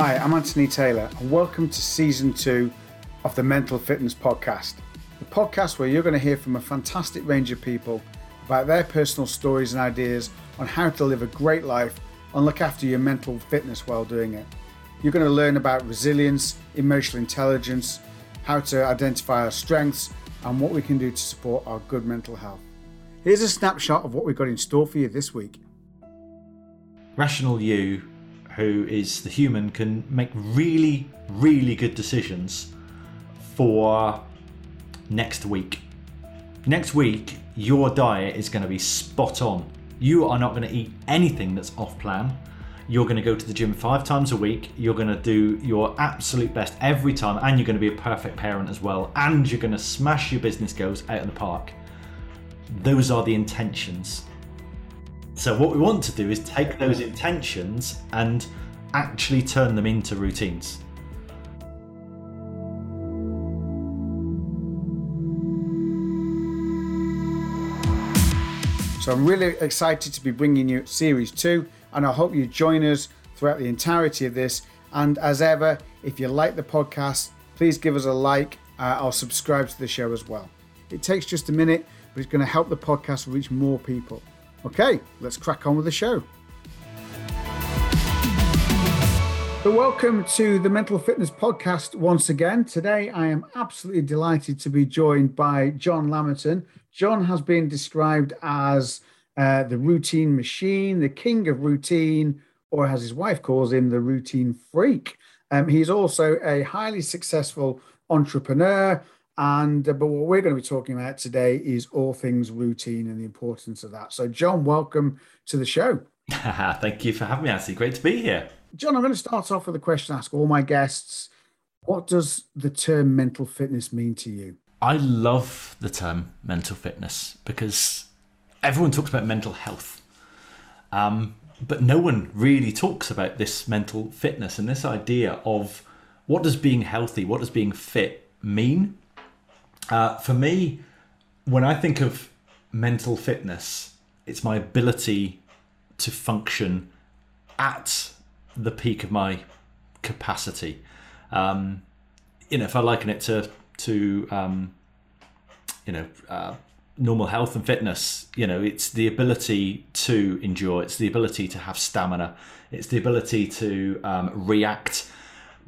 Hi, I'm Anthony Taylor, and welcome to season two of the Mental Fitness Podcast. The podcast where you're going to hear from a fantastic range of people about their personal stories and ideas on how to live a great life and look after your mental fitness while doing it. You're going to learn about resilience, emotional intelligence, how to identify our strengths, and what we can do to support our good mental health. Here's a snapshot of what we've got in store for you this week. Rational you, who is the human, can make really, really good decisions for next week. Next week, your diet is going to be spot on. You are not going to eat anything that's off plan. You're going to go to the gym five times a week. You're going to do your absolute best every time, and you're going to be a perfect parent as well. And you're going to smash your business goals out of the park. Those are the intentions. So, what we want to do is take those intentions and actually turn them into routines. So I'm really excited to be bringing you series two, and I hope you join us throughout the entirety of this. And as ever, if you like the podcast, please give us a like uh, or subscribe to the show as well. It takes just a minute, but it's going to help the podcast reach more people. Okay, let's crack on with the show. So, welcome to the Mental Fitness Podcast once again. Today, I am absolutely delighted to be joined by John Lamerton. John has been described as uh, the routine machine, the king of routine, or as his wife calls him, the routine freak. Um, he's also a highly successful entrepreneur. And uh, but what we're going to be talking about today is all things routine and the importance of that. So, John, welcome to the show. Thank you for having me, Anthony. Great to be here. John, I'm going to start off with a question I ask all my guests. What does the term mental fitness mean to you? I love the term mental fitness because everyone talks about mental health. Um, but no one really talks about this mental fitness and this idea of what does being healthy, what does being fit mean? Uh, for me, when I think of mental fitness, it's my ability to function at the peak of my capacity. Um, you know, if I liken it to to um, you know uh, normal health and fitness, you know, it's the ability to endure, it's the ability to have stamina, it's the ability to um, react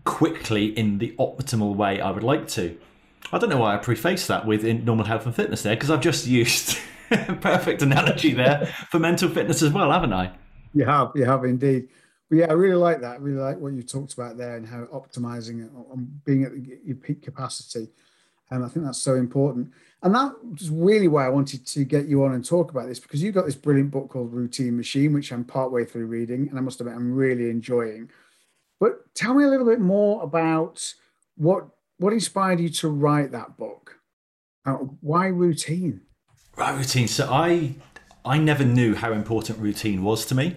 quickly in the optimal way I would like to. I don't know why I preface that with in normal health and fitness there, because I've just used perfect analogy there for mental fitness as well, haven't I? You have, you have indeed. But yeah, I really like that. I really like what you talked about there and how optimizing and being at your peak capacity. And I think that's so important. And that's really why I wanted to get you on and talk about this because you've got this brilliant book called Routine Machine, which I'm partway through reading, and I must admit I'm really enjoying. But tell me a little bit more about what what inspired you to write that book. Uh, why routine? Right, routine. So I I never knew how important routine was to me.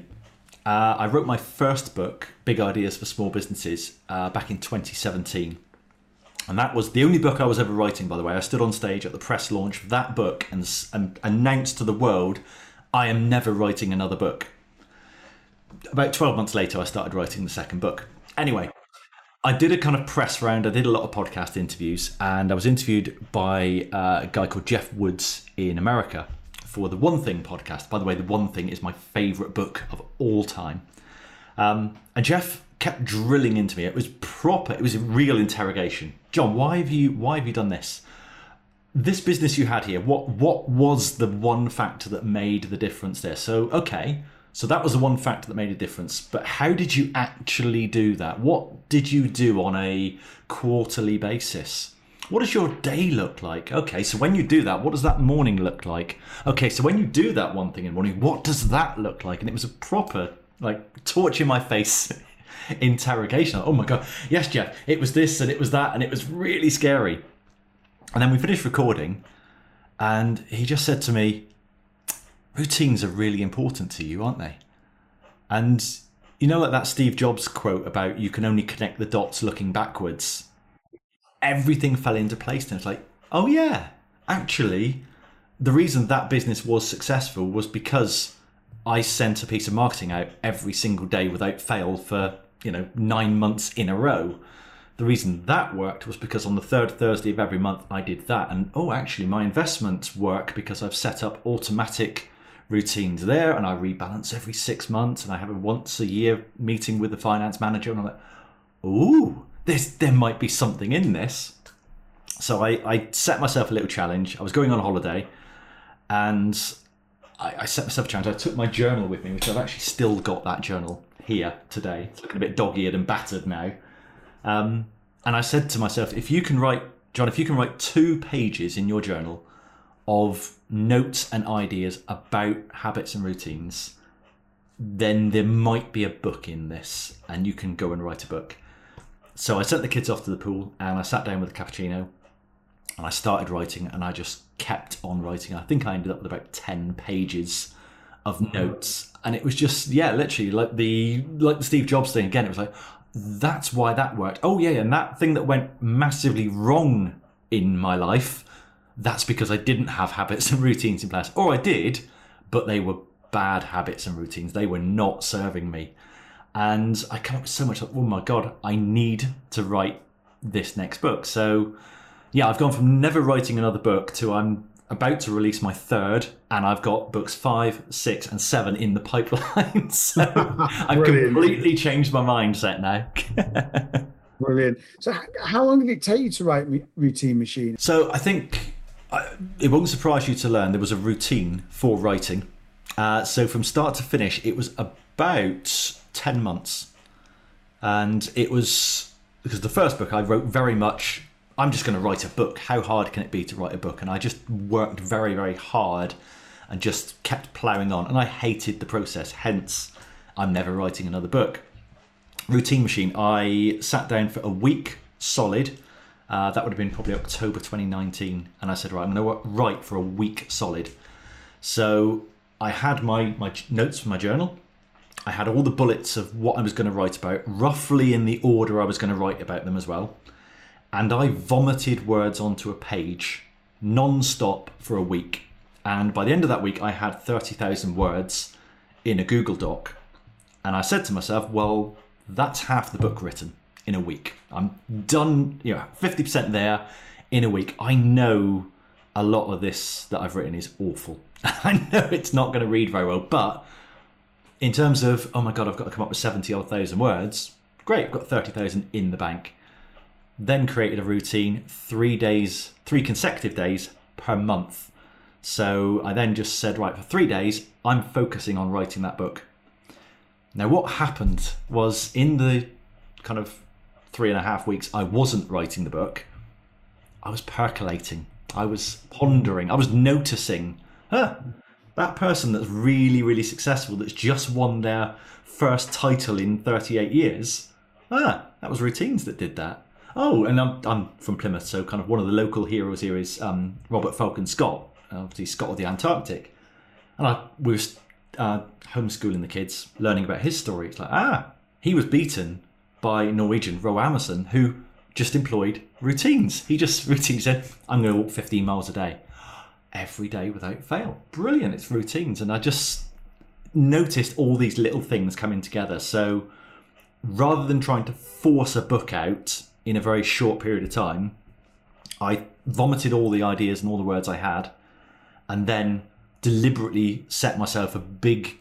Uh, I wrote my first book, Big Ideas for Small Businesses, uh, back in 2017. And that was the only book I was ever writing, by the way. I stood on stage at the press launch of that book and, and announced to the world, I am never writing another book. About 12 months later, I started writing the second book. Anyway, I did a kind of press round. I did a lot of podcast interviews, and I was interviewed by uh, a guy called Geoff Woods in America for the One Thing podcast. By the way, the One Thing is my favorite book of all time. Um, and Jeff kept drilling into me. It was proper. It was a real interrogation. John, why have you why have you done this? This business you had here. What what was the one factor that made the difference there? So okay, so that was the one factor that made a difference. But how did you actually do that? What did you do on a quarterly basis? What does your day look like? Okay, so when you do that, what does that morning look like? Okay, so when you do that one thing in the morning, what does that look like? And it was a proper, like, torch in my face interrogation. Oh my God, yes, Geoff, it was this and it was that, and it was really scary. And then we finished recording, and he just said to me, Routines are really important to you, aren't they? And you know, like that Steve Jobs quote about you can only connect the dots looking backwards everything fell into place. And it's like, oh yeah, actually, the reason that business was successful was because I sent a piece of marketing out every single day without fail for you know, nine months in a row. The reason that worked was because on the third Thursday of every month I did that. And oh, actually, my investments work because I've set up automatic routines there and I rebalance every six months and I have a once a year meeting with the finance manager. And I'm like, ooh, there's, there might be something in this. So I, I set myself a little challenge. I was going on holiday and I, I set myself a challenge. I took my journal with me, which I've actually still got that journal here today. It's looking a bit dog-eared and battered now. Um, and I said to myself, if you can write, John, if you can write two pages in your journal of notes and ideas about habits and routines, then there might be a book in this, and you can go and write a book. So I sent the kids off to the pool, and I sat down with a cappuccino, and I started writing, and I just kept on writing. I think I ended up with about ten pages of notes, and it was just yeah, literally like the like the Steve Jobs thing again. It was like that's why that worked. Oh yeah, and that thing that went massively wrong in my life, that's because I didn't have habits and routines in place, or I did, but they were bad habits and routines. They were not serving me, and I come up with so much. Like, oh my god, I need to write this next book. So yeah, I've gone from never writing another book to I'm about to release my third, and I've got books five, six, and seven in the pipeline. so I've completely changed my mindset now. Brilliant. So, how long did it take you to write Routine Machine? So, I think It won't surprise you to learn there was a routine for writing. Uh, so, from start to finish, it was about 10 months. And it was because the first book I wrote very much I'm just going to write a book. How hard can it be to write a book? And I just worked very, very hard and just kept ploughing on. And I hated the process. Hence, I'm never writing another book. Routine Machine, I sat down for a week solid. Uh, that would have been probably October 2019. And I said, right, I'm going to write for a week solid. So I had my, my notes from my journal. I had all the bullets of what I was going to write about, roughly in the order I was going to write about them as well and I vomited words onto a page non-stop for a week. And by the end of that week, I had 30,000 words in a Google Doc. And I said to myself, well, that's half the book written in a week. I'm done, you know, 50% there in a week. I know a lot of this that I've written is awful. I know it's not going to read very well, but in terms of, oh my God, I've got to come up with 70 odd thousand words, great, I've got 30,000 in the bank then created a routine three days, three consecutive days per month. So I then just said, right, for three days, I'm focusing on writing that book. Now, what happened was in the kind of three and a half weeks I wasn't writing the book, I was percolating, I was pondering, I was noticing, huh, that person that's really, really successful, that's just won their first title in 38 years, ah, that was routines that did that. Oh, and I'm, I'm from Plymouth, so kind of one of the local heroes here is um, Robert Falcon Scott, obviously Scott of the Antarctic. And I were uh, homeschooling the kids, learning about his story. It's like, ah, he was beaten by Norwegian Roald Amundsen, who just employed routines. He just routinely said, I'm going to walk 15 miles a day, every day without fail. Brilliant, it's routines. And I just noticed all these little things coming together. So rather than trying to force a book out in a very short period of time, I vomited all the ideas and all the words I had, and then deliberately set myself a big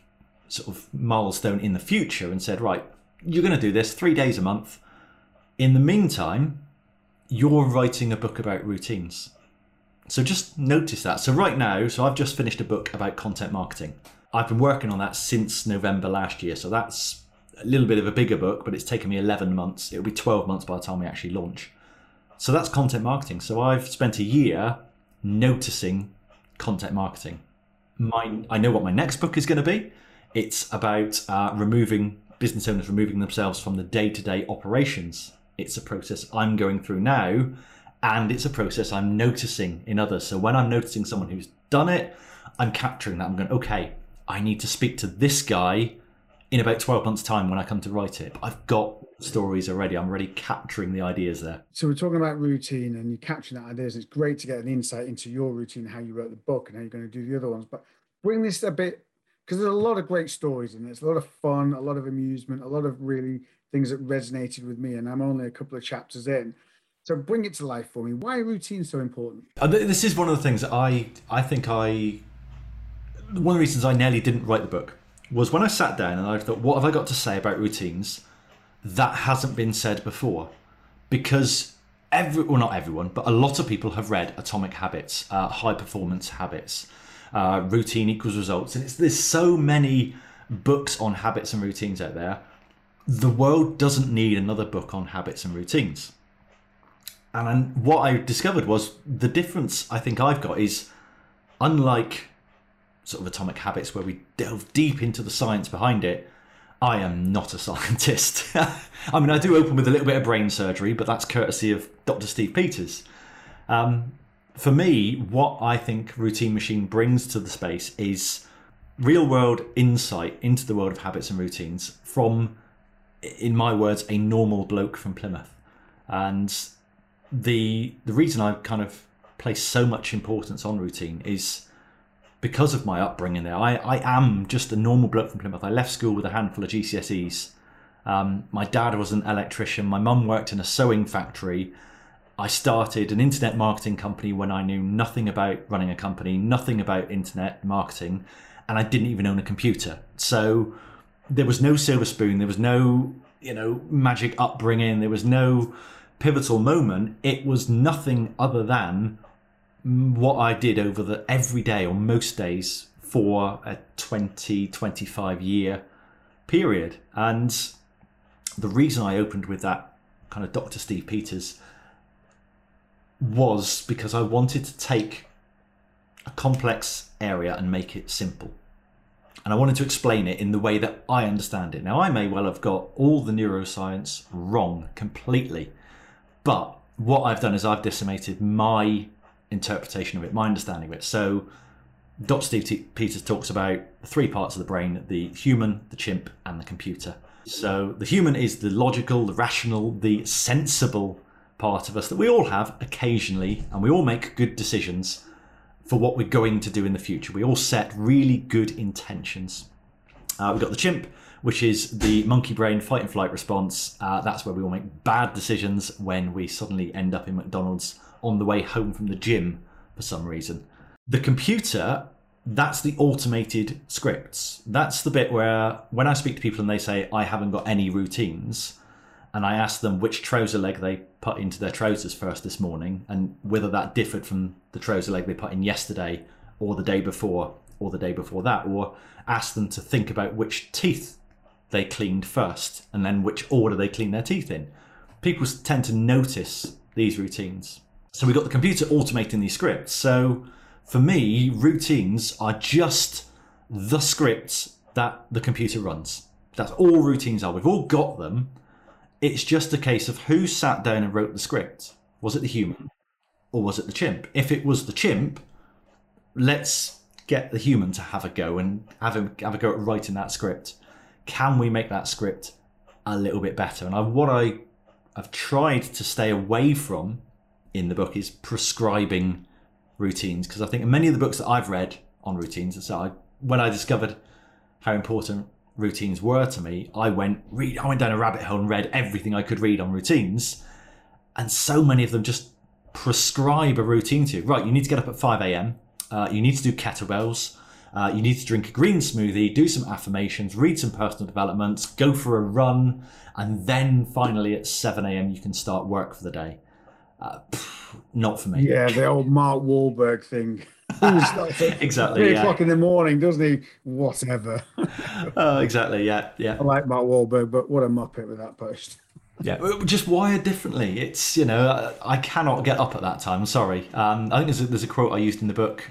sort of milestone in the future and said, right, you're going to do this three days a month. In the meantime, you're writing a book about routines. So just notice that. So right now, so I've just finished a book about content marketing. I've been working on that since November last year. So that's a little bit of a bigger book, but it's taken me 11 months. It'll be 12 months by the time we actually launch. So that's content marketing. So I've spent a year noticing content marketing. My, I know what my next book is going to be. It's about uh, removing business owners removing themselves from the day-to-day operations. It's a process I'm going through now, and it's a process I'm noticing in others. So when I'm noticing someone who's done it, I'm capturing that. I'm going, okay, I need to speak to this guy in about 12 months' time when I come to write it. I've got stories already. I'm already capturing the ideas there. So we're talking about routine and you're capturing that ideas. It's great to get an insight into your routine, how you wrote the book and how you're going to do the other ones. But bring this a bit because there's a lot of great stories in it. It's a lot of fun, a lot of amusement, a lot of really things that resonated with me. And I'm only a couple of chapters in. So bring it to life for me. Why are routines so important? This is one of the things I I think I one of the reasons I nearly didn't write the book was when I sat down and I thought, what have I got to say about routines that hasn't been said before? Because every well not everyone, but a lot of people have read Atomic Habits, uh, High Performance Habits, uh, Routine Equals Results, and it's there's so many books on habits and routines out there. The world doesn't need another book on habits and routines. And what I discovered was the difference I think I've got is unlike sort of atomic habits where we delve deep into the science behind it, I am not a scientist. I mean, I do open with a little bit of brain surgery, but that's courtesy of Dr. Steve Peters. Um, for me, what I think Routine Machine brings to the space is real world insight into the world of habits and routines from, in my words, a normal bloke from Plymouth. And the the reason I kind of place so much importance on routine is because of my upbringing there. I, I am just a normal bloke from Plymouth. I left school with a handful of GCSEs. Um, my dad was an electrician. My mum worked in a sewing factory. I started an internet marketing company when I knew nothing about running a company, nothing about internet marketing, and I didn't even own a computer. So there was no silver spoon. There was no, you know, magic upbringing. There was no pivotal moment. It was nothing other than what I did over the every day or most days for a 20, 25 year period. And the reason I opened with that kind of Dr. Steve Peters was because I wanted to take a complex area and make it simple. And I wanted to explain it in the way that I understand it. Now, I may well have got all the neuroscience wrong completely, but what I've done is I've decimated my interpretation of it, my understanding of it. So, Dr. Steve T- Peters talks about three parts of the brain the human, the chimp, and the computer. So, the human is the logical, the rational, the sensible part of us that we all have occasionally, and we all make good decisions for what we're going to do in the future. We all set really good intentions. Uh, we've got the chimp, which is the monkey brain fight and flight response. Uh, that's where we all make bad decisions when we suddenly end up in McDonald's on the way home from the gym for some reason. The computer, that's the automated scripts. That's the bit where when I speak to people and they say, I haven't got any routines, and I ask them which trouser leg they put into their trousers first this morning and whether that differed from the trouser leg they put in yesterday or the day before or the day before that, or ask them to think about which teeth they cleaned first and then which order they cleaned their teeth in. People tend to notice these routines. So we've got the computer automating these scripts. So for me, routines are just the scripts that the computer runs. That's all routines are. We've all got them. It's just a case of who sat down and wrote the script. Was it the human or was it the chimp? If it was the chimp, let's get the human to have a go and have him have a go at writing that script. Can we make that script a little bit better? And I, what I have tried to stay away from in the book is prescribing routines because I think in many of the books that I've read on routines, so I, when I discovered how important routines were to me, I went read. I went down a rabbit hole and read everything I could read on routines, and so many of them just prescribe a routine to you. Right, you need to get up at five a.m. Uh, you need to do kettlebells. Uh, you need to drink a green smoothie, do some affirmations, read some personal developments, go for a run, and then finally at 7 a.m. you can start work for the day. Uh, not for me. Yeah, the old Mark Wahlberg thing. exactly. Three yeah. o'clock in the morning, doesn't he? Whatever. uh, exactly. Yeah. Yeah. I like Mark Wahlberg, but what a muppet with that post. yeah, just wired differently. It's you know I cannot get up at that time. I'm sorry. Um, I think there's a, there's a quote I used in the book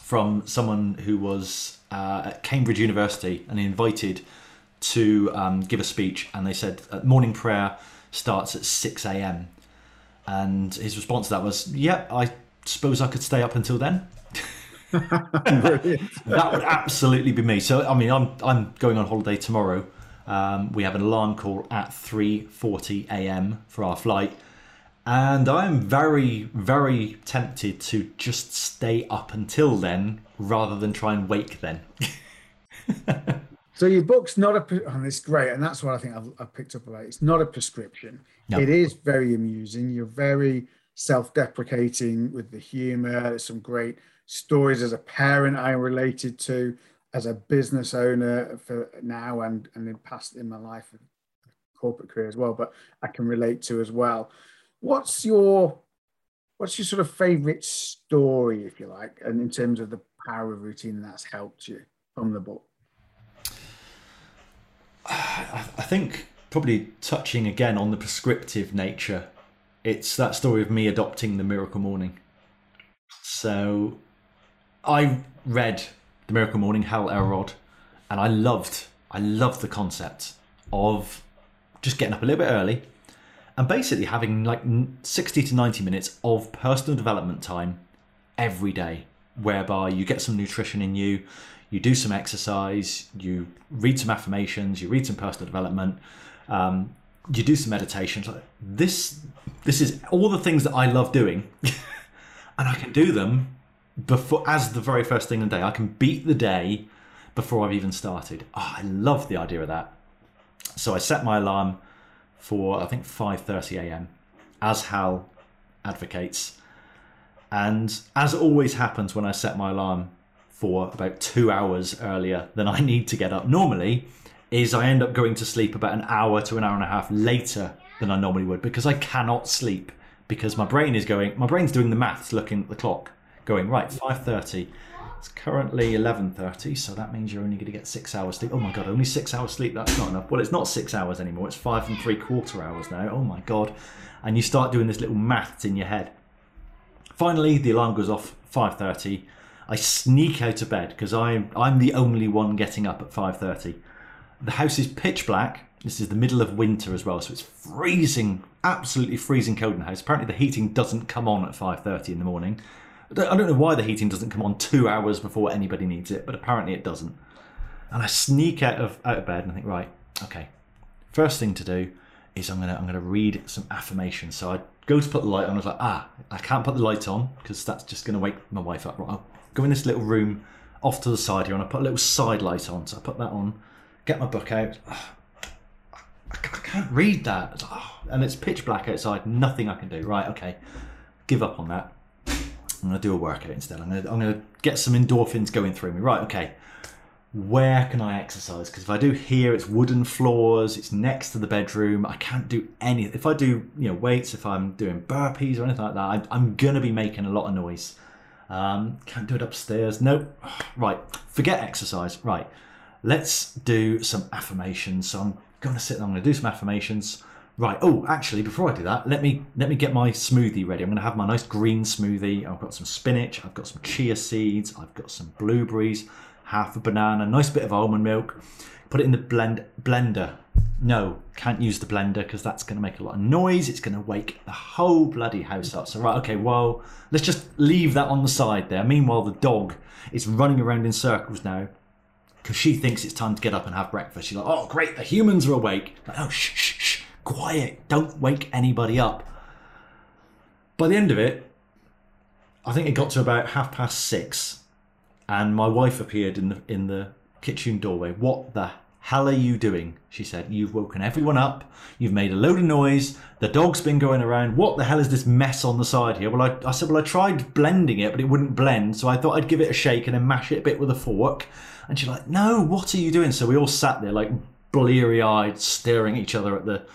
from someone who was uh, at Cambridge University and invited to um, give a speech, and they said uh, morning prayer starts at six a.m. And his response to that was, "Yeah, I suppose I could stay up until then." that would absolutely be me. So, I mean, I'm I'm going on holiday tomorrow. Um, we have an alarm call at 3:40 a.m. for our flight, and I'm very very tempted to just stay up until then rather than try and wake then. so your book's not a, and it's great, and that's what I think I've, I've picked up about. It. It's not a prescription. No. It is very amusing. You're very self-deprecating with the humor. There's some great stories as a parent I related to, as a business owner for now and and in past in my life, corporate career as well. But I can relate to as well. What's your what's your sort of favorite story, if you like, and in terms of the power of routine that's helped you from the book? I think probably touching again on the prescriptive nature. It's that story of me adopting the miracle morning. So I read The Miracle Morning, Hal Elrod, and I loved, I loved the concept of just getting up a little bit early and basically having like 60 to 90 minutes of personal development time every day, whereby you get some nutrition in you, you do some exercise, you read some affirmations, you read some personal development, um, you do some meditation. This, this is all the things that I love doing, and I can do them before as the very first thing in the day. I can beat the day before I've even started. Oh, I love the idea of that. So I set my alarm for I think 5:30 a.m. as Hal advocates. And as always happens when I set my alarm for about 2 hours earlier than I need to get up normally, is I end up going to sleep about an hour to an hour and a half later than I normally would because I cannot sleep because my brain is going my brain's doing the maths looking at the clock going right 5:30 it's currently 11:30 so that means you're only going to get 6 hours sleep. Oh my god only 6 hours sleep? That's not enough. Well it's not 6 hours anymore. It's 5 and 3 quarter hours now. Oh my god. And you start doing this little maths in your head. Finally the alarm goes off 5:30 I sneak out of bed because I'm I'm the only one getting up at 5:30 the house is pitch black. This is the middle of winter as well so it's freezing absolutely freezing cold in the house. Apparently the heating doesn't come on at 5:30 in the morning I don't know why the heating doesn't come on two hours before anybody needs it, but apparently it doesn't. And I sneak out of out of bed and I think, right, okay. First thing to do is I'm gonna I'm gonna read some affirmations. So I go to put the light on. I was like, ah, I can't put the light on because that's just gonna wake my wife up. Right, I'll go in this little room off to the side here, and I put a little side light on. So I put that on, get my book out. I can't read that, and it's pitch black outside. Nothing I can do. Right, okay, give up on that. I'm going to do a workout instead. I'm going to, I'm going to get some endorphins going through me. Right, okay. Where can I exercise? Because if I do here, it's wooden floors. It's next to the bedroom. I can't do any. If I do, you know, weights, if I'm doing burpees or anything like that, I, I'm going to be making a lot of noise. Um, can't do it upstairs. No. Right. Forget exercise. Right. Let's do some affirmations. So I'm going to sit. And I'm going to do some affirmations. Right. Oh, actually, before I do that, let me let me get my smoothie ready. I'm going to have my nice green smoothie. I've got some spinach. I've got some chia seeds. I've got some blueberries. Half a banana. Nice bit of almond milk. Put it in the blend blender. No, can't use the blender because that's going to make a lot of noise. It's going to wake the whole bloody house up. So right, okay. Well, let's just leave that on the side there. Meanwhile, the dog is running around in circles now because she thinks it's time to get up and have breakfast. She's like, "Oh, great, the humans are awake." Like, oh, shh, shh, quiet, don't wake anybody up. By the end of it, I think it got to about half past six, and my wife appeared in the in the kitchen doorway. What the hell are you doing? She said. You've woken everyone up. You've made a load of noise. The dog's been going around. What the hell is this mess on the side here? Well, I, I said, well, I tried blending it, but it wouldn't blend. So I thought I'd give it a shake and then mash it a bit with a fork. And she's like, no, what are you doing? So we all sat there like bleary eyed, staring each other at the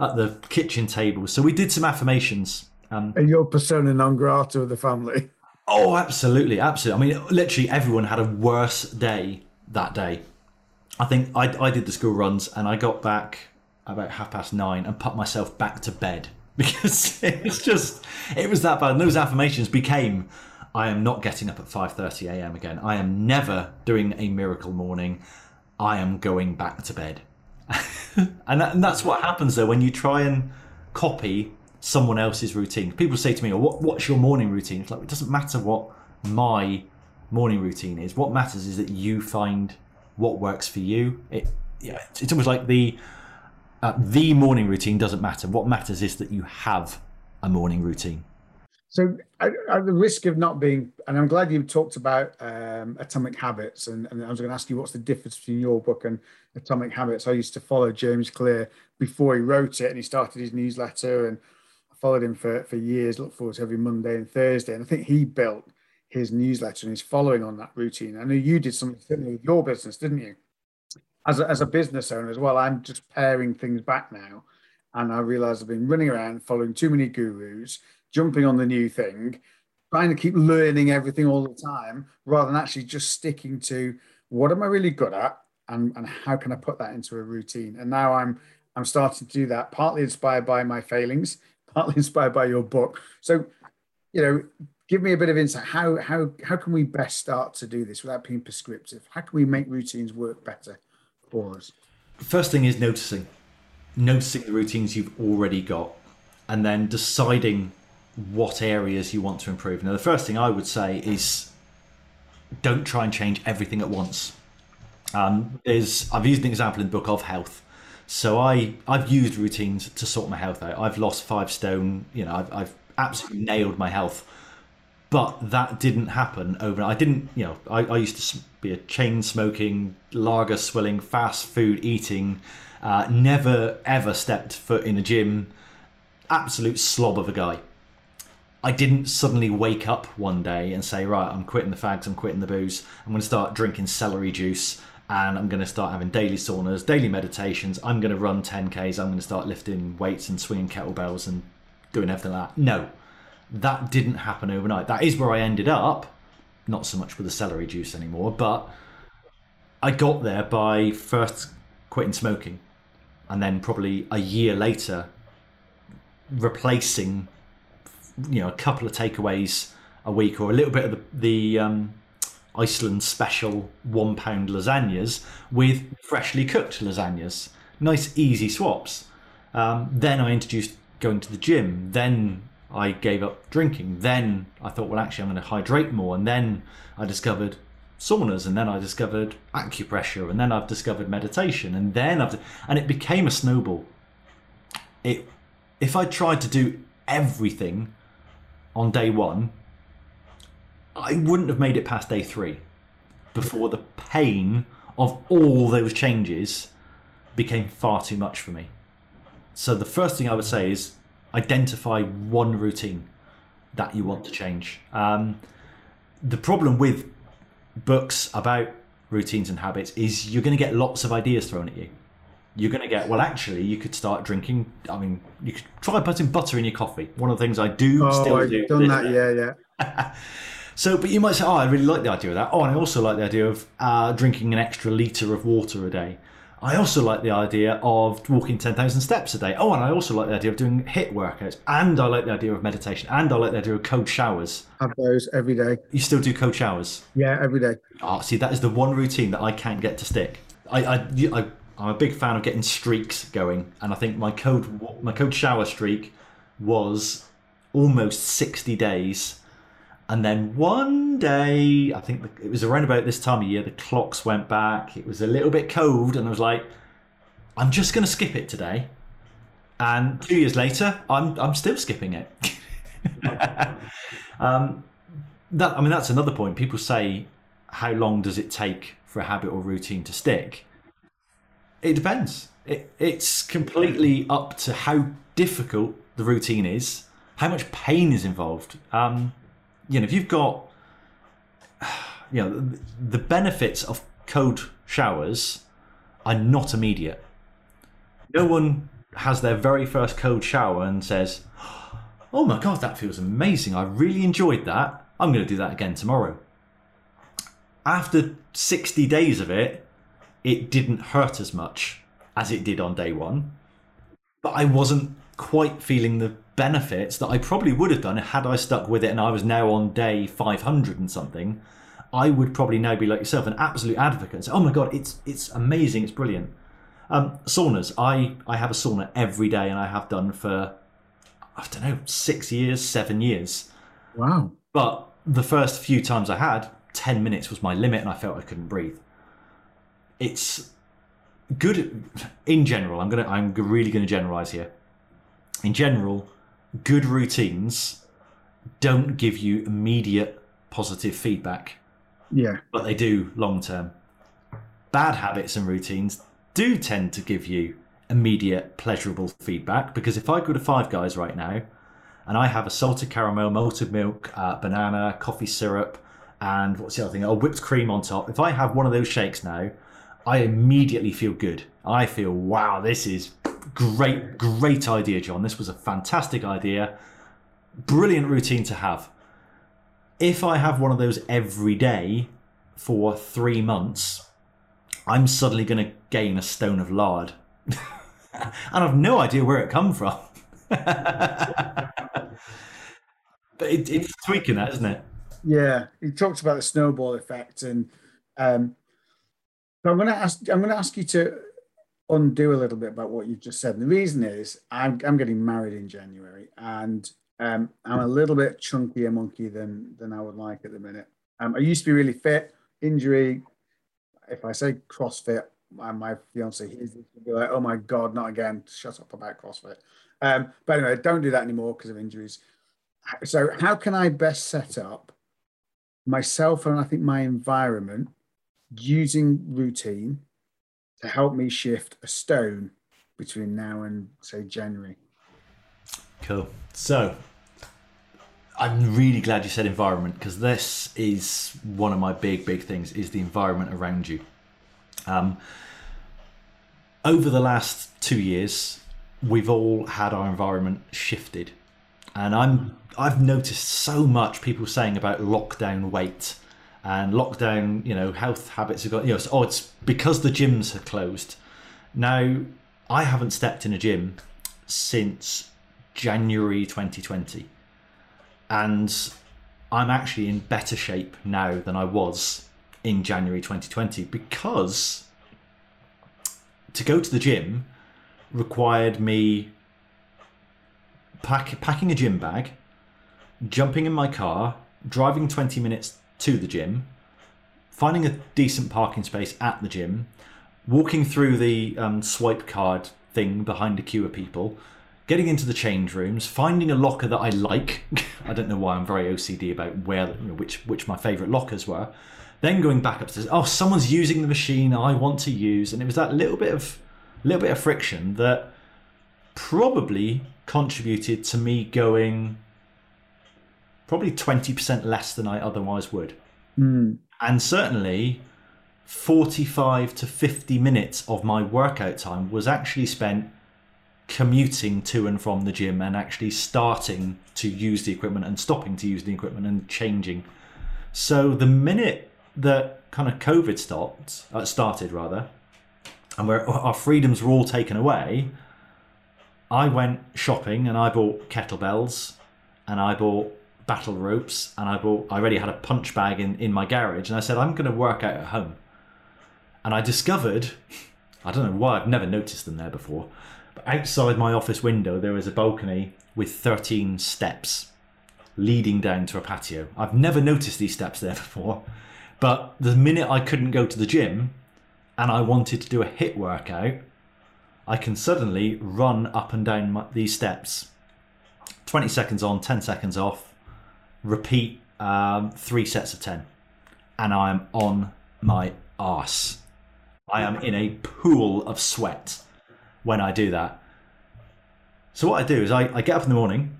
at the kitchen table. So we did some affirmations. Um, and you're persona non grata of the family. Oh, absolutely, absolutely. I mean, literally everyone had a worse day that day. I think I, I did the school runs and I got back about half past nine and put myself back to bed because it's just it was that bad. And those affirmations became I am not getting up at 5:30 a.m. again. I am never doing a miracle morning. I am going back to bed. and, that, and that's what happens though when you try and copy someone else's routine. People say to me, oh, what, what's your morning routine? It's like, it doesn't matter what my morning routine is. What matters is that you find what works for you. It, yeah, it's almost like the, uh, the morning routine doesn't matter. What matters is that you have a morning routine. So, at, the risk of not being, and I'm glad you talked about um, Atomic Habits, and, and I was going to ask you what's the difference between your book and Atomic Habits. I used to follow James Clear before he wrote it, and he started his newsletter, and I followed him for, for years. Look forward to every Monday and Thursday, and I think he built his newsletter and he's following on that routine. I know you did something similar with your business, didn't you? As a, as a business owner as well, I'm just paring things back now, and I realize I've been running around following too many gurus jumping on the new thing, trying to keep learning everything all the time, rather than actually just sticking to what am I really good at and, and how can I put that into a routine. And now I'm I'm starting to do that, partly inspired by my failings, partly inspired by your book. So, you know, give me a bit of insight. How how how can we best start to do this without being prescriptive? How can we make routines work better for us? First thing is noticing, noticing the routines you've already got, and then deciding what areas you want to improve. Now, the first thing I would say is don't try and change everything at once. Um, is I've used an example in the book of health. So I I've used routines to sort my health out. I've lost five stone. You know, I've, I've absolutely nailed my health, but that didn't happen overnight. I didn't. You know, I, I used to be a chain smoking, lager swilling, fast food eating. Uh, never ever stepped foot in a gym. Absolute slob of a guy. I didn't suddenly wake up one day and say, right, I'm quitting the fags, I'm quitting the booze, I'm going to start drinking celery juice, and I'm going to start having daily saunas, daily meditations, I'm going to run 10Ks, I'm going to start lifting weights and swinging kettlebells and doing everything like that. No, that didn't happen overnight. That is where I ended up, not so much with the celery juice anymore, but I got there by first quitting smoking and then probably a year later replacing you know a couple of takeaways a week or a little bit of the, the um, Iceland special one pound lasagnas with freshly cooked lasagnas. Nice easy swaps. Um, then I introduced going to the gym. Then I gave up drinking. Then I thought, well, actually, I'm going to hydrate more. And then I discovered saunas, and then I discovered acupressure, and then I've discovered meditation, and then I've and it became a snowball. It if I tried to do everything on day one, I wouldn't have made it past day three before the pain of all those changes became far too much for me. So the first thing I would say is identify one routine that you want to change. Um, the problem with books about routines and habits is you're going to get lots of ideas thrown at you you're going to get well actually you could start drinking i mean you could try putting butter in your coffee. One of the things i do oh, still I've do done that yeah yeah. So but you might say oh i really like the idea of that. Oh and i also like the idea of uh, drinking an extra litre of water a day. I also like the idea of walking 10000 steps a day. Oh and i also like the idea of doing HIIT workouts and i like the idea of meditation and i like the idea of cold showers. Have those every day. You still do cold showers? Yeah every day. Oh see that is the one routine that i can't get to stick. I, I, I I'm a big fan of getting streaks going, and I think my code my code shower streak was almost 60 days. And then one day, I think it was around about this time of year, the clocks went back. It was a little bit cold, and I was like, I'm just going to skip it today. And two years later, I'm I'm still skipping it. um, that I mean, that's another point. People say, how long does it take for a habit or routine to stick? It depends. It, it's completely up to how difficult the routine is, how much pain is involved. Um, you know, if you've got, you know, the benefits of cold showers are not immediate. No one has their very first cold shower and says, "Oh my god, that feels amazing! I really enjoyed that. I'm going to do that again tomorrow." After 60 days of it, it didn't hurt as much as it did on day one. But I wasn't quite feeling the benefits that I probably would have done had I stuck with it and I was now on day 500 and something. I would probably now be like yourself, an absolute advocate. And say, oh my god, it's it's amazing, it's brilliant. Um, saunas. I I have a sauna every day, and I have done for I don't know six years, seven years. Wow! But the first few times I had, ten minutes was my limit, and I felt I couldn't breathe it's good in general. I'm gonna I'm really gonna generalize here. In general, good routines don't give you immediate positive feedback, Yeah. but they do long term. Bad habits and routines do tend to give you immediate pleasurable feedback because if I go to Five Guys right now and I have a salted caramel, malted milk, uh, banana, coffee syrup, and what's the other thing? Oh, whipped cream on top. If I have one of those shakes now, I immediately feel good. I feel, wow, this is great, great idea, John. This was a fantastic idea. Brilliant routine to have. If I have one of those every day for three months, I'm suddenly going to gain a stone of lard. and I've no idea where it come from. but it, it's tweaking that, isn't it? Yeah, he talked about the snowball effect, and um, so I'm going to ask. I'm going to ask you to undo a little bit about what you've just said. And the reason is I'm I'm getting married in January, and um, I'm a little bit chunkier monkey than than I would like at the minute. Um, I used to be really fit. Injury. If I say CrossFit, my, my fiance he's be like, "Oh my god, not again! Shut up about CrossFit." Um, but anyway, don't do that anymore because of injuries. So, how can I best set up myself and I think my environment using routine to help me shift a stone between now and say January? Cool. So, I'm really glad you said environment because this is one of my big, big things is the environment around you. Um, over the last two years, we've all had our environment shifted, and I'm I've noticed so much people saying about lockdown weight and lockdown, you know, health habits have got you know, oh, it's because the gyms are closed. Now, I haven't stepped in a gym since January 2020, and I'm actually in better shape now than I was in January 2020 because to go to the gym required me pack, packing a gym bag, jumping in my car, driving 20 minutes to the gym, finding a decent parking space at the gym, walking through the um, swipe card thing behind a queue of people, getting into the change rooms, finding a locker that I like. I don't know why I'm very OCD about where you know, which which my favourite lockers were. Then going back upstairs, oh, someone's using the machine I want to use, and it was that little bit of little bit of friction that probably contributed to me going probably 20% less than I otherwise would. Mm. And certainly 45 to 50 minutes of my workout time was actually spent commuting to and from the gym and actually starting to use the equipment and stopping to use the equipment and changing. So the minute that kind of COVID stopped, uh, started rather, and where our freedoms were all taken away, I went shopping and I bought kettlebells and I bought battle ropes and I bought I already had a punch bag in, in my garage and I said I'm going to work out at home. And I discovered I don't know why I've never noticed them there before, but outside my office window there is a balcony with 13 steps leading down to a patio. I've never noticed these steps there before, but the minute I couldn't go to the gym and I wanted to do a HIIT workout, I can suddenly run up and down my, these steps. 20 seconds on, 10 seconds off, repeat um, three sets of 10. And I am on my ass. I am in a pool of sweat when I do that. So, what I do is I, I get up in the morning,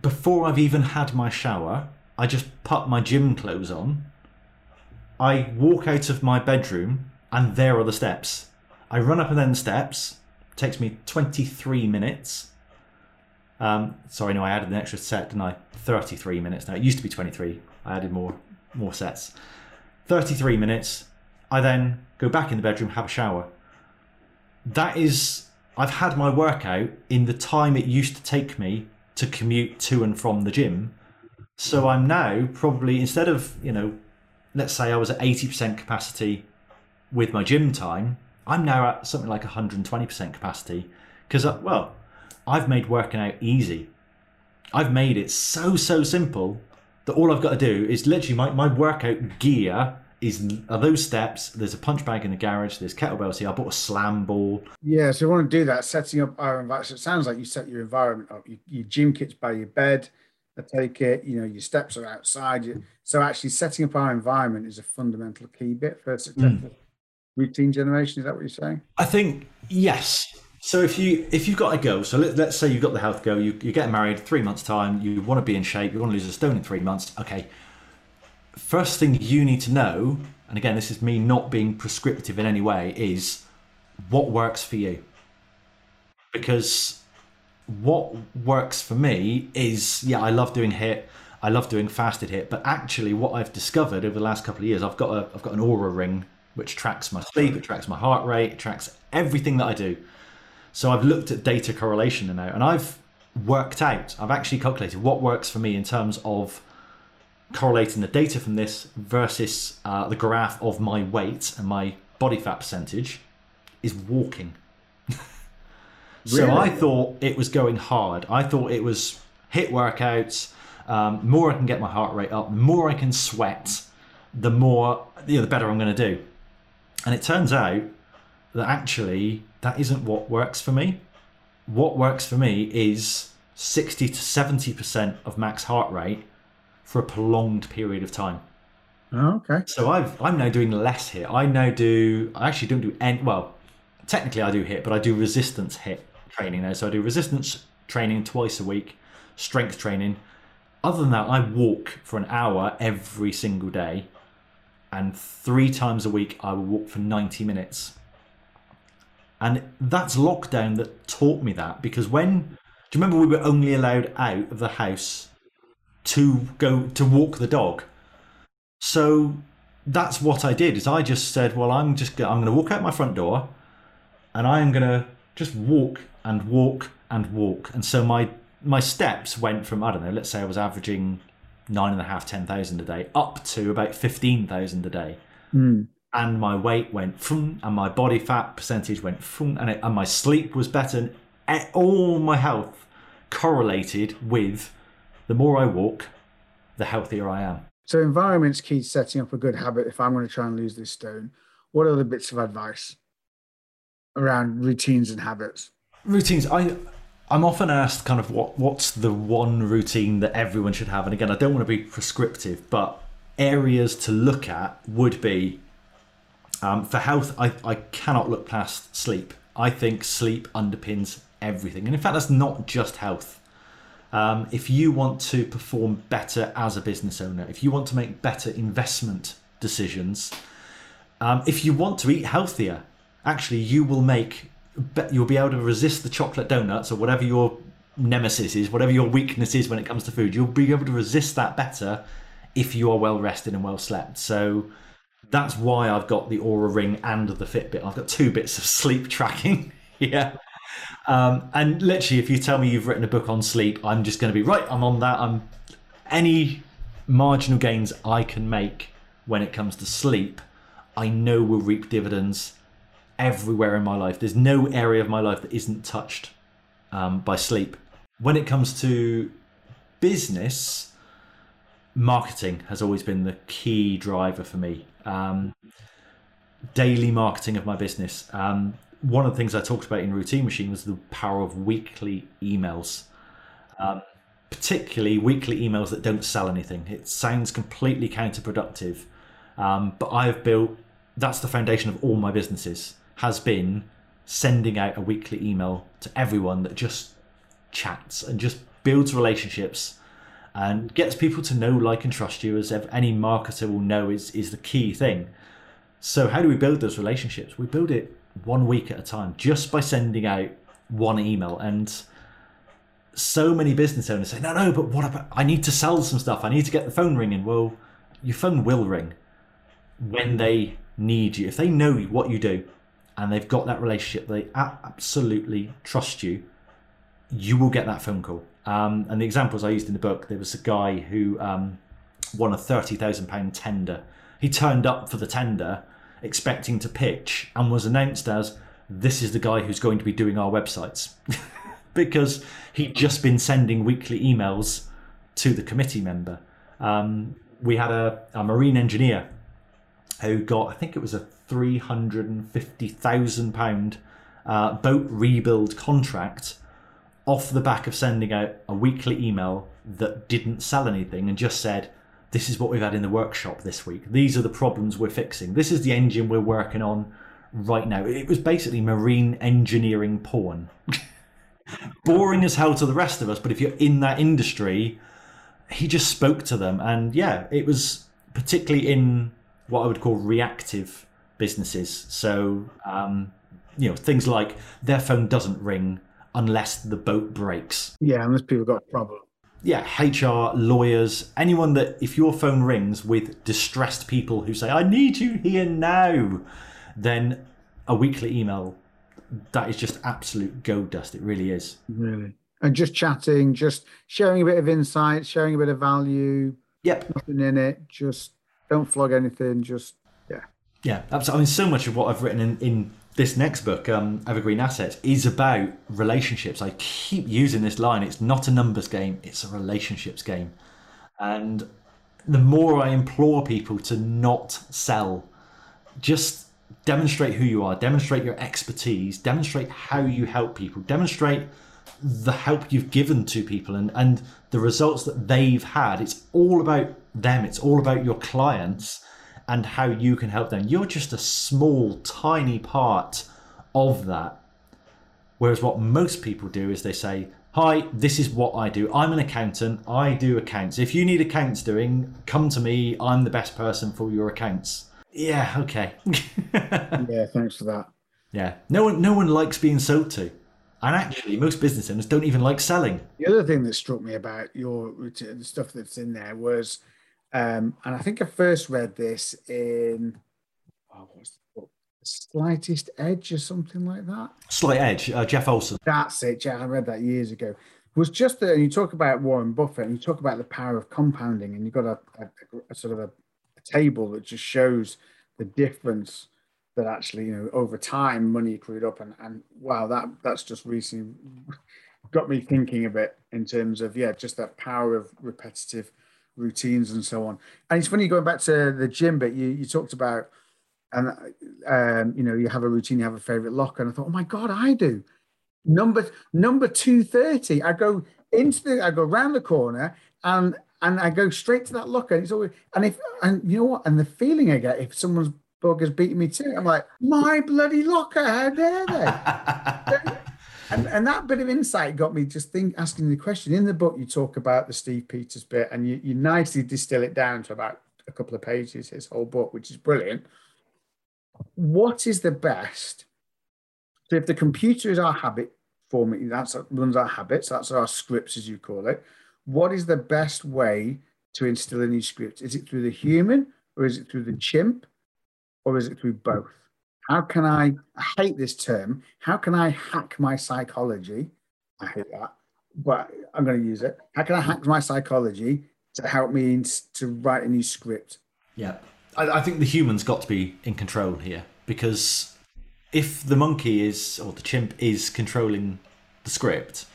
before I've even had my shower, I just put my gym clothes on. I walk out of my bedroom, and there are the steps. I run up and down the steps. takes me 23 minutes. Um, sorry, no, I added an extra set, didn't I? 33 minutes now. It used to be 23. I added more more sets. 33 minutes. I then go back in the bedroom, have a shower. That is, I've had my workout in the time it used to take me to commute to and from the gym. So I'm now probably, instead of, you know, let's say I was at 80% capacity with my gym time, I'm now at something like 120% capacity because, well, I've made working out easy. I've made it so, so simple that all I've got to do is literally my, my workout gear is are those steps. There's a punch bag in the garage. There's kettlebells here. I bought a slam ball. Yeah, so we want to do that, setting up our environment. So it sounds like you set your environment up. You, your gym kit's by your bed. I take it, you know, your steps are outside. You, so actually setting up our environment is a fundamental key bit for successful mm. routine generation. Is that what you're saying? I think yes. So if you if you've got a goal, so let, us say you've got the health goal, you, you're getting married three months time, you want to be in shape, you want to lose a stone in three months. Okay, first thing you need to know, and again, this is me not being prescriptive in any way, is what works for you. Because what works for me is yeah, I love doing HIIT, I love doing fasted HIIT, but actually, what I've discovered over the last couple of years, I've got a I've got an Oura ring which tracks my sleep, it tracks my heart rate, it tracks everything that I do. So I've looked at data correlation now, and I've worked out, I've actually calculated what works for me in terms of correlating the data from this versus uh, the graph of my weight and my body fat percentage is walking. So really? I thought it was going hard. I thought it was HIIT workouts. Um, more I can get my heart rate up, the more I can sweat, the more you know, the better I'm going to do. And it turns out that actually that isn't what works for me. What works for me is 60 to 70% of max heart rate for a prolonged period of time. Oh, okay. So I've I'm now doing less HIIT. I now do I actually don't do any well, technically I do HIIT, but I do resistance HIIT training now. So I do resistance training twice a week, strength training. Other than that, I walk for an hour every single day, and three times a week I will walk for 90 minutes. And that's lockdown that taught me that because when do you remember we were only allowed out of the house to go to walk the dog? So that's what I did. Is I just said, well, I'm just I'm going to walk out my front door, and I am going to just walk and walk and walk. And so my my steps went from I don't know, let's say I was averaging nine and a half, ten thousand a day, up to about fifteen thousand a day. Mm. And my weight went and my body fat percentage went and, it, and my sleep was better. And all my health correlated with the more I walk, the healthier I am. So environment's key to setting up a good habit. If I'm going to try and lose this stone, what are the bits of advice around routines and habits? routines i i'm often asked kind of what what's the one routine that everyone should have and again i don't want to be prescriptive but areas to look at would be um, for health I, I cannot look past sleep i think sleep underpins everything and in fact that's not just health um, if you want to perform better as a business owner if you want to make better investment decisions um, if you want to eat healthier actually you will make you'll be able to resist the chocolate donuts or whatever your nemesis is, whatever your weakness is when it comes to food. You'll be able to resist that better if you are well rested and well slept. So that's why I've got the Oura Ring and the Fitbit. I've got two bits of sleep tracking. yeah. Um, and literally, if you tell me you've written a book on sleep, I'm just going to be right. I'm on that. I'm any marginal gains I can make when it comes to sleep, I know will reap dividends everywhere in my life. There's no area of my life that isn't touched um, by sleep. When it comes to business, marketing has always been the key driver for me. Um, daily marketing of my business. Um, one of the things I talked about in Routine Machine was the power of weekly emails. Um, particularly weekly emails that don't sell anything. It sounds completely counterproductive, um, but I've built that's the foundation of all my businesses has been sending out a weekly email to everyone that just chats and just builds relationships and gets people to know, like, and trust you, as any marketer will know is, is the key thing. So, how do we build those relationships? We build it one week at a time just by sending out one email. And so many business owners say, no, no, but what about, I need to sell some stuff. I need to get the phone ringing. Well, your phone will ring when they need you. If they know what you do, and they've got that relationship, they absolutely trust you, you will get that phone call. Um, and the examples I used in the book, there was a guy who um, won a £30,000 tender. He turned up for the tender expecting to pitch and was announced as this is the guy who's going to be doing our websites because he'd just been sending weekly emails to the committee member. Um, we had a, a marine engineer who got, I think it was a £350,000 uh, boat rebuild contract off the back of sending out a weekly email that didn't sell anything and just said, This is what we've had in the workshop this week. These are the problems we're fixing. This is the engine we're working on right now. It was basically marine engineering porn. Boring as hell to the rest of us, but if you're in that industry, he just spoke to them. And yeah, it was particularly in what I would call reactive businesses. So, um, you know, things like their phone doesn't ring unless the boat breaks. Yeah, unless people got a problem. Yeah, HR, lawyers, anyone that if your phone rings with distressed people who say, I need you here now, then a weekly email, that is just absolute gold dust. It really is. Really. And just chatting, just sharing a bit of insight, sharing a bit of value. Yep. Nothing in it. Just don't flog anything. Just, yeah. Yeah, absolutely. I mean, so much of what I've written in, in this next book, um, Evergreen Assets, is about relationships. I keep using this line. It's not a numbers game; it's a relationships game. And the more I implore people to not sell, just demonstrate who you are, demonstrate your expertise, demonstrate how you help people, demonstrate the help you've given to people and, and the results that they've had. It's all about them. It's all about your clients and how you can help them. You're just a small, tiny part of that. Whereas what most people do is they say, Hi, this is what I do. I'm an accountant. I do accounts. If you need accounts doing, come to me. I'm the best person for your accounts. Yeah, okay. yeah, thanks for that. Yeah. No one no one likes being sold to. And actually, most business owners don't even like selling. The other thing that struck me about your the stuff that's in there was um, and I think I first read this in oh, what's the book? The Slightest Edge or something like that. Slight Edge, uh, Jeff Olson. That's it. Yeah, I read that years ago. Was just that, you talk about Warren Buffett, and you talk about the power of compounding, and you've got a, a, a sort of a, a table that just shows the difference that actually, you know, over time money accrued up, and and wow, that that's just recently got me thinking a bit in terms of yeah, just that power of repetitive routines and so on. And it's funny going back to the gym bit. You you talked about, and um, you know, you have a routine, you have a favorite locker, and I thought, oh my god, I do. Number number two thirty. I go into the, I go around the corner, and and I go straight to that locker. And it's always, and if and you know what, and the feeling I get if someone's bug has beaten me too, I'm like, my bloody locker, how dare they? and, and that bit of insight got me just think asking the question. In the book you talk about the steve peters bit and you, you nicely distill it down to about a couple of pages his whole book which is brilliant. What is the best? So if the computer is our habit forming that's runs our habits that's our scripts as you call it what is the best way to instill a new script? Is it through the human or is it through the chimp or is it through both how can I, I hate this term, how can I hack my psychology? I hate that, but I'm going to use it. How can I hack my psychology to help me to write a new script? Yeah, I, I think the human's got to be in control here because if the monkey is, or the chimp is controlling the script,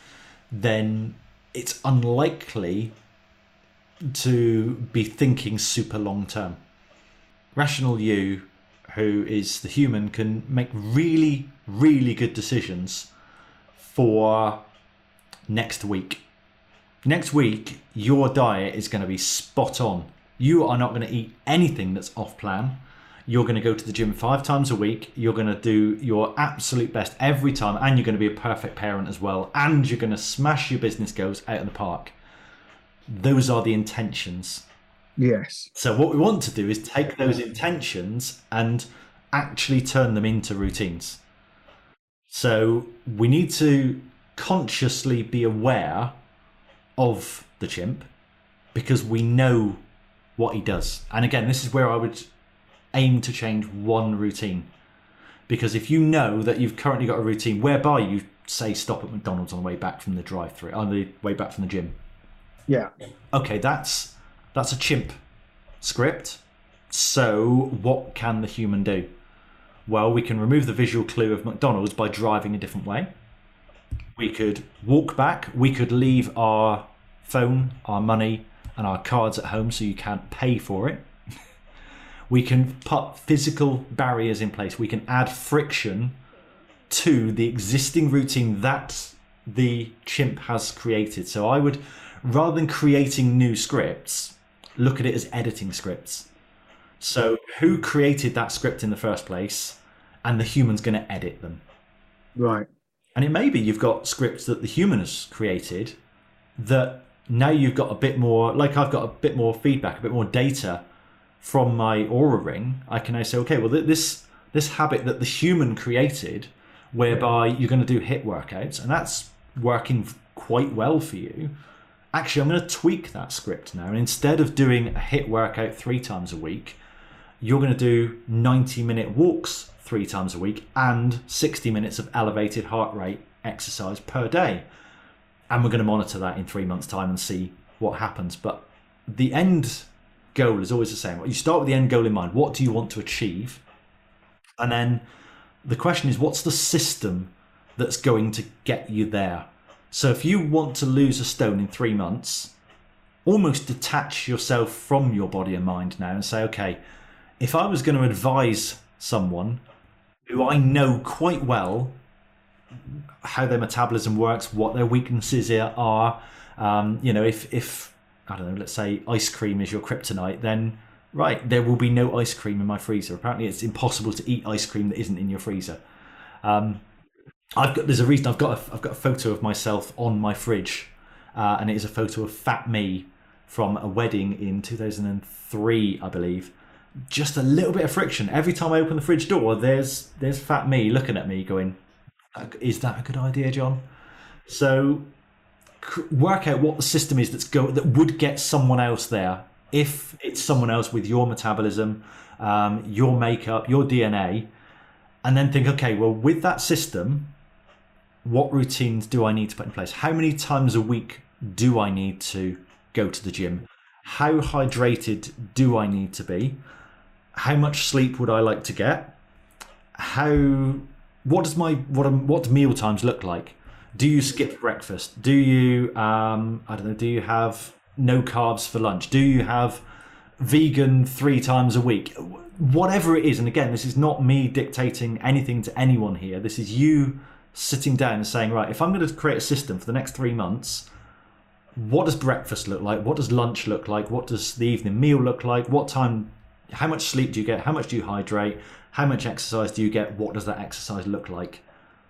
then it's unlikely to be thinking super long term. Rational you who is the human, can make really, really good decisions for next week. Next week, your diet is going to be spot on. You are not going to eat anything that's off plan. You're going to go to the gym five times a week. You're going to do your absolute best every time, and you're going to be a perfect parent as well. And you're going to smash your business goals out of the park. Those are the intentions. Yes. So what we want to do is take those intentions and actually turn them into routines. So we need to consciously be aware of the chimp because we know what he does. And again, this is where I would aim to change one routine. Because if you know that you've currently got a routine whereby you say stop at McDonald's on the way back from the drive through on the way back from the gym. Yeah. Okay, that's that's a chimp script. So, what can the human do? Well, we can remove the visual clue of McDonald's by driving a different way. We could walk back. We could leave our phone, our money, and our cards at home so you can't pay for it. we can put physical barriers in place. We can add friction to the existing routine that the chimp has created. So I would, rather than creating new scripts, look at it as editing scripts. So who created that script in the first place, and the human's going to edit them. Right. And it may be you've got scripts that the human has created that now you've got a bit more, like I've got a bit more feedback, a bit more data from my Oura ring. I can now say, okay, well, this this habit that the human created, whereby you're going to do HIIT workouts, and that's working quite well for you. Actually, I'm going to tweak that script now. And instead of doing a HIIT workout three times a week, you're going to do 90 minute walks three times a week and 60 minutes of elevated heart rate exercise per day. And we're going to monitor that in three months' time and see what happens. But the end goal is always the same. You start with the end goal in mind. What do you want to achieve? And then the question is, what's the system that's going to get you there? So if you want to lose a stone in three months, almost detach yourself from your body and mind now and say, okay, if I was going to advise someone who I know quite well how their metabolism works, what their weaknesses are, um, you know, if if I don't know, let's say ice cream is your kryptonite, then right, there will be no ice cream in my freezer. Apparently, it's impossible to eat ice cream that isn't in your freezer. Um, I've got there's a reason I've got a, I've got a photo of myself on my fridge, uh, and it is a photo of fat me from a wedding in 2003, I believe. Just a little bit of friction every time I open the fridge door. There's there's fat me looking at me, going, "Is that a good idea, John?" So work out what the system is that's go that would get someone else there if it's someone else with your metabolism, um, your makeup, your DNA, and then think, okay, well, with that system, what routines do I need to put in place? How many times a week do I need to go to the gym? How hydrated do I need to be? How much sleep would I like to get? How what does my what what meal times look like? Do you skip breakfast? Do you um, I don't know? Do you have no carbs for lunch? Do you have vegan three times a week? Whatever it is, and again, this is not me dictating anything to anyone here. This is you sitting down and saying, right, if I'm going to create a system for the next three months, what does breakfast look like? What does lunch look like? What does the evening meal look like? What time, how much sleep do you get? How much do you hydrate? How much exercise do you get? What does that exercise look like?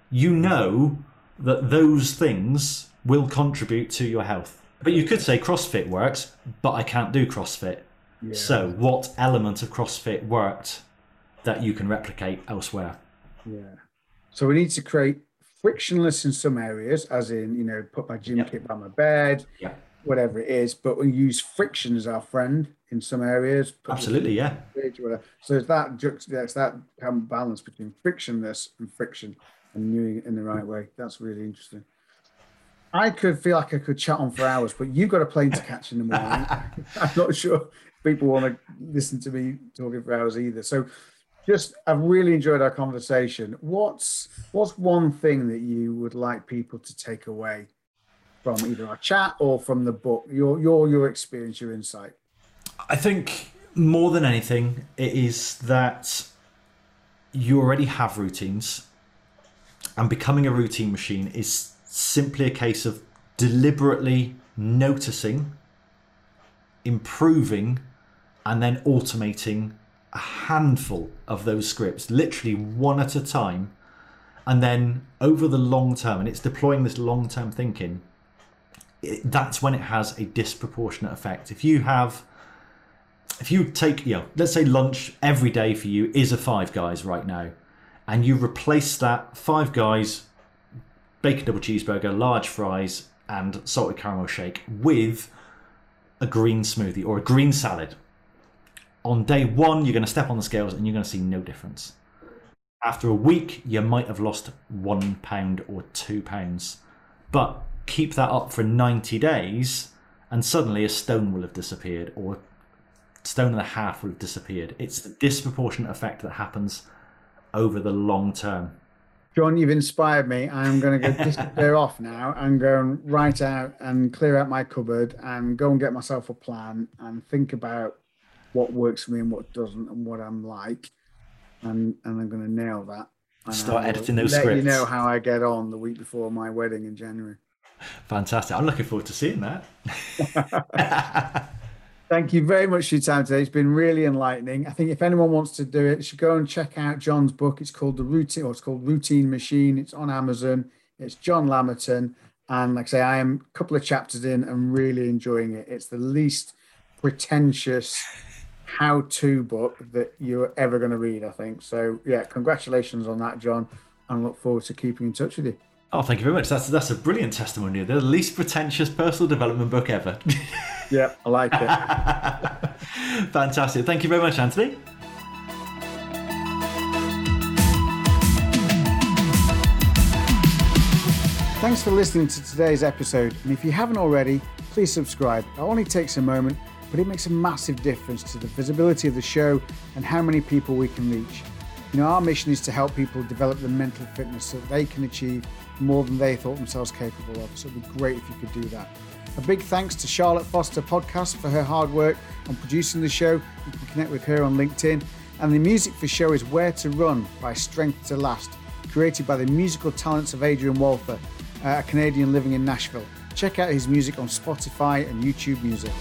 You know that those things will contribute to your health. But you could say CrossFit works, but I can't do CrossFit. Yeah. So, what element of CrossFit worked that you can replicate elsewhere? Yeah. So, we need to create frictionless in some areas, as in, you know, put my gym yep. kit by my bed, yep. whatever it is, but we use friction as our friend in some areas. Absolutely, yeah. So, it's that, it's that balance between frictionless and friction and doing it in the right way. That's really interesting. I could feel like I could chat on for hours, but you've got a plane to catch in the morning. I'm not sure people want to listen to me talking for hours either. So, just I've really enjoyed our conversation. What's what's one thing that you would like people to take away from either our chat or from the book? Your your your experience, your insight. I think more than anything, it is that you already have routines, and becoming a routine machine is simply a case of deliberately noticing, improving, and then automating a handful of those scripts, literally one at a time. And then over the long term, and it's deploying this long term thinking, it, that's when it has a disproportionate effect. If you have, if you take, you know, let's say lunch every day for you is a five guys right now, and you replace that five guys bacon double cheeseburger, large fries, and salted caramel shake with a green smoothie or a green salad. On day one, you're going to step on the scales and you're going to see no difference. After a week, you might have lost one pound or two pounds. But keep that up for 90 days, and suddenly a stone will have disappeared, or a stone and a half will have disappeared. It's the disproportionate effect that happens over the long term. John, you've inspired me. I'm going to go disappear off now and go and write out and clear out my cupboard and go and get myself a plan and think about what works for me and what doesn't and what I'm like. And, and I'm going to nail that. Start editing those let scripts. you know how I get on the week before my wedding in January. Fantastic. I'm looking forward to seeing that. Thank you very much for your time today. It's been really enlightening. I think if anyone wants to do it, you should go and check out John's book. It's called The Routine, or it's called Routine Machine. It's on Amazon. It's John Lamerton. And like I say, I am a couple of chapters in and really enjoying it. It's the least pretentious how-to book that you're ever going to read, I think. So yeah, congratulations on that, John. And look forward to keeping in touch with you. Oh, thank you very much. That's that's a brilliant testimony. The least pretentious personal development book ever. yeah, I like it. Fantastic. Thank you very much, Anthony. Thanks for listening to today's episode. And if you haven't already, please subscribe. It only takes a moment, but it makes a massive difference to the visibility of the show and how many people we can reach. You know, our mission is to help people develop the mental fitness so that they can achieve more than they thought themselves capable of. So it'd be great if you could do that. A big thanks to Charlotte Foster Podcast for her hard work on producing the show. You can connect with her on LinkedIn. And the music for show is Where to Run by Strength to Last, created by the musical talents of Adrian Walther, uh, a Canadian living in Nashville. Check out his music on Spotify and YouTube Music.